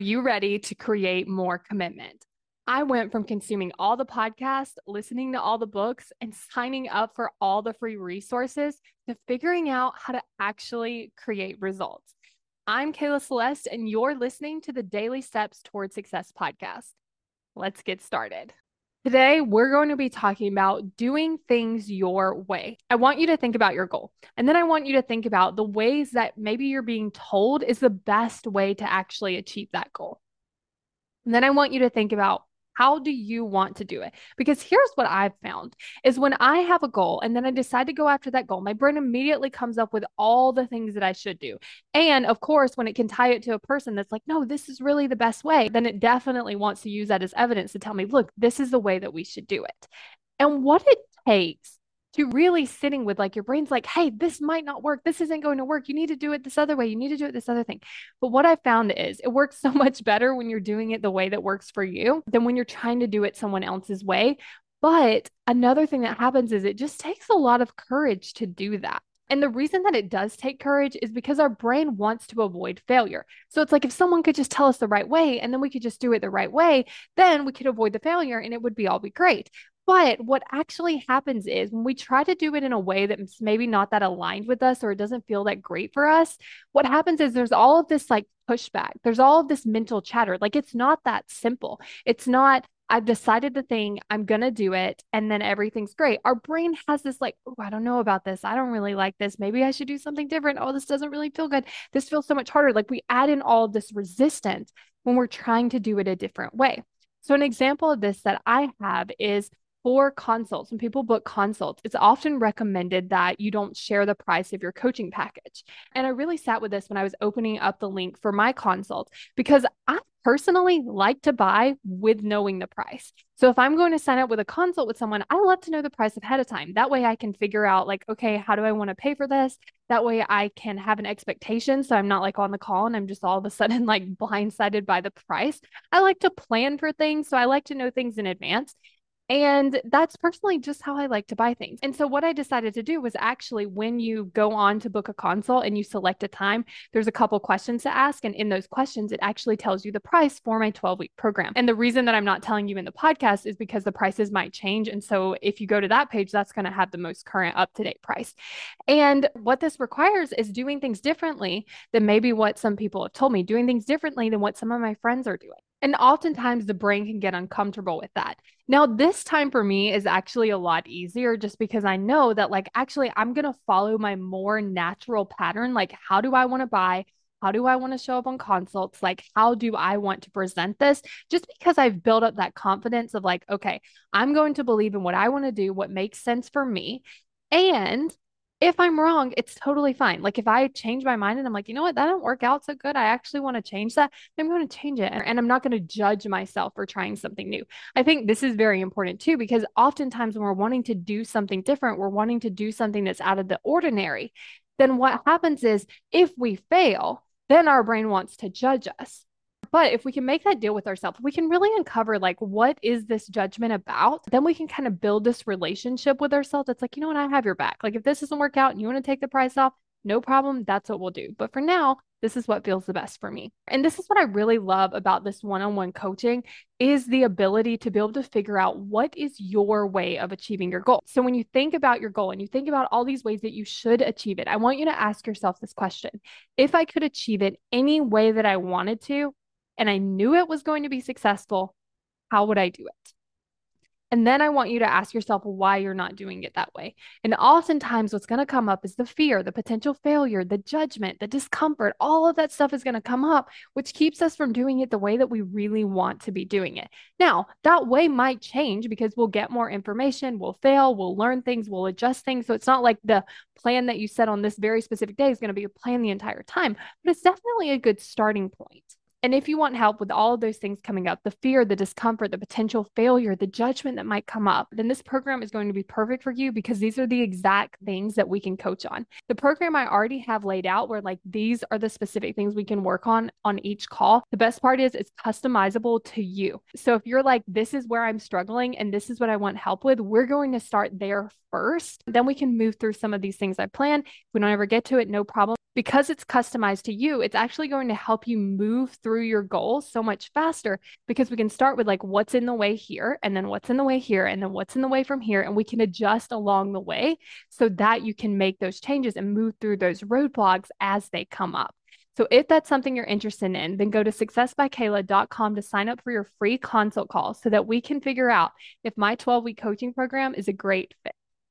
you ready to create more commitment? I went from consuming all the podcasts, listening to all the books, and signing up for all the free resources to figuring out how to actually create results. I'm Kayla Celeste, and you're listening to the Daily Steps Toward Success podcast. Let's get started. Today, we're going to be talking about doing things your way. I want you to think about your goal, and then I want you to think about the ways that maybe you're being told is the best way to actually achieve that goal. And then I want you to think about how do you want to do it? Because here's what I've found is when I have a goal and then I decide to go after that goal, my brain immediately comes up with all the things that I should do. And of course, when it can tie it to a person that's like, no, this is really the best way, then it definitely wants to use that as evidence to tell me, look, this is the way that we should do it. And what it takes to really sitting with like your brain's like, hey, this might not work. This isn't going to work. You need to do it this other way. You need to do it this other thing. But what I found is it works so much better when you're doing it the way that works for you than when you're trying to do it someone else's way. But another thing that happens is it just takes a lot of courage to do that. And the reason that it does take courage is because our brain wants to avoid failure. So it's like if someone could just tell us the right way and then we could just do it the right way, then we could avoid the failure and it would be all be great. But what actually happens is when we try to do it in a way that's maybe not that aligned with us or it doesn't feel that great for us, what happens is there's all of this like pushback. There's all of this mental chatter. Like it's not that simple. It's not, I've decided the thing, I'm going to do it, and then everything's great. Our brain has this like, oh, I don't know about this. I don't really like this. Maybe I should do something different. Oh, this doesn't really feel good. This feels so much harder. Like we add in all of this resistance when we're trying to do it a different way. So, an example of this that I have is for consults, when people book consults, it's often recommended that you don't share the price of your coaching package. And I really sat with this when I was opening up the link for my consult because I personally like to buy with knowing the price. So if I'm going to sign up with a consult with someone, I love to know the price ahead of time. That way I can figure out like, okay, how do I want to pay for this? That way I can have an expectation. So I'm not like on the call and I'm just all of a sudden like blindsided by the price. I like to plan for things. So I like to know things in advance. And that's personally just how I like to buy things. And so, what I decided to do was actually when you go on to book a consult and you select a time, there's a couple questions to ask. And in those questions, it actually tells you the price for my 12 week program. And the reason that I'm not telling you in the podcast is because the prices might change. And so, if you go to that page, that's going to have the most current up to date price. And what this requires is doing things differently than maybe what some people have told me, doing things differently than what some of my friends are doing. And oftentimes the brain can get uncomfortable with that. Now, this time for me is actually a lot easier just because I know that, like, actually, I'm going to follow my more natural pattern. Like, how do I want to buy? How do I want to show up on consults? Like, how do I want to present this? Just because I've built up that confidence of, like, okay, I'm going to believe in what I want to do, what makes sense for me. And if I'm wrong, it's totally fine. Like if I change my mind and I'm like, you know what, that didn't work out so good. I actually want to change that. I'm going to change it. And I'm not going to judge myself for trying something new. I think this is very important too, because oftentimes when we're wanting to do something different, we're wanting to do something that's out of the ordinary. Then what happens is if we fail, then our brain wants to judge us. But if we can make that deal with ourselves, we can really uncover like what is this judgment about? Then we can kind of build this relationship with ourselves. It's like, you know what, I have your back. Like if this doesn't work out and you want to take the price off, no problem. That's what we'll do. But for now, this is what feels the best for me. And this is what I really love about this one-on-one coaching is the ability to be able to figure out what is your way of achieving your goal. So when you think about your goal and you think about all these ways that you should achieve it, I want you to ask yourself this question. If I could achieve it any way that I wanted to, and I knew it was going to be successful, how would I do it? And then I want you to ask yourself why you're not doing it that way. And oftentimes, what's going to come up is the fear, the potential failure, the judgment, the discomfort. All of that stuff is going to come up, which keeps us from doing it the way that we really want to be doing it. Now, that way might change because we'll get more information, we'll fail, we'll learn things, we'll adjust things. So it's not like the plan that you set on this very specific day is going to be a plan the entire time, but it's definitely a good starting point. And if you want help with all of those things coming up, the fear, the discomfort, the potential failure, the judgment that might come up, then this program is going to be perfect for you because these are the exact things that we can coach on. The program I already have laid out where like these are the specific things we can work on on each call. The best part is it's customizable to you. So if you're like, this is where I'm struggling and this is what I want help with, we're going to start there first. Then we can move through some of these things I plan. If we don't ever get to it, no problem because it's customized to you, it's actually going to help you move through your goals so much faster because we can start with like what's in the way here, and then what's in the way here, and then what's in the way from here. And we can adjust along the way so that you can make those changes and move through those roadblocks as they come up. So if that's something you're interested in, then go to successbykayla.com to sign up for your free consult call so that we can figure out if my 12 week coaching program is a great fit.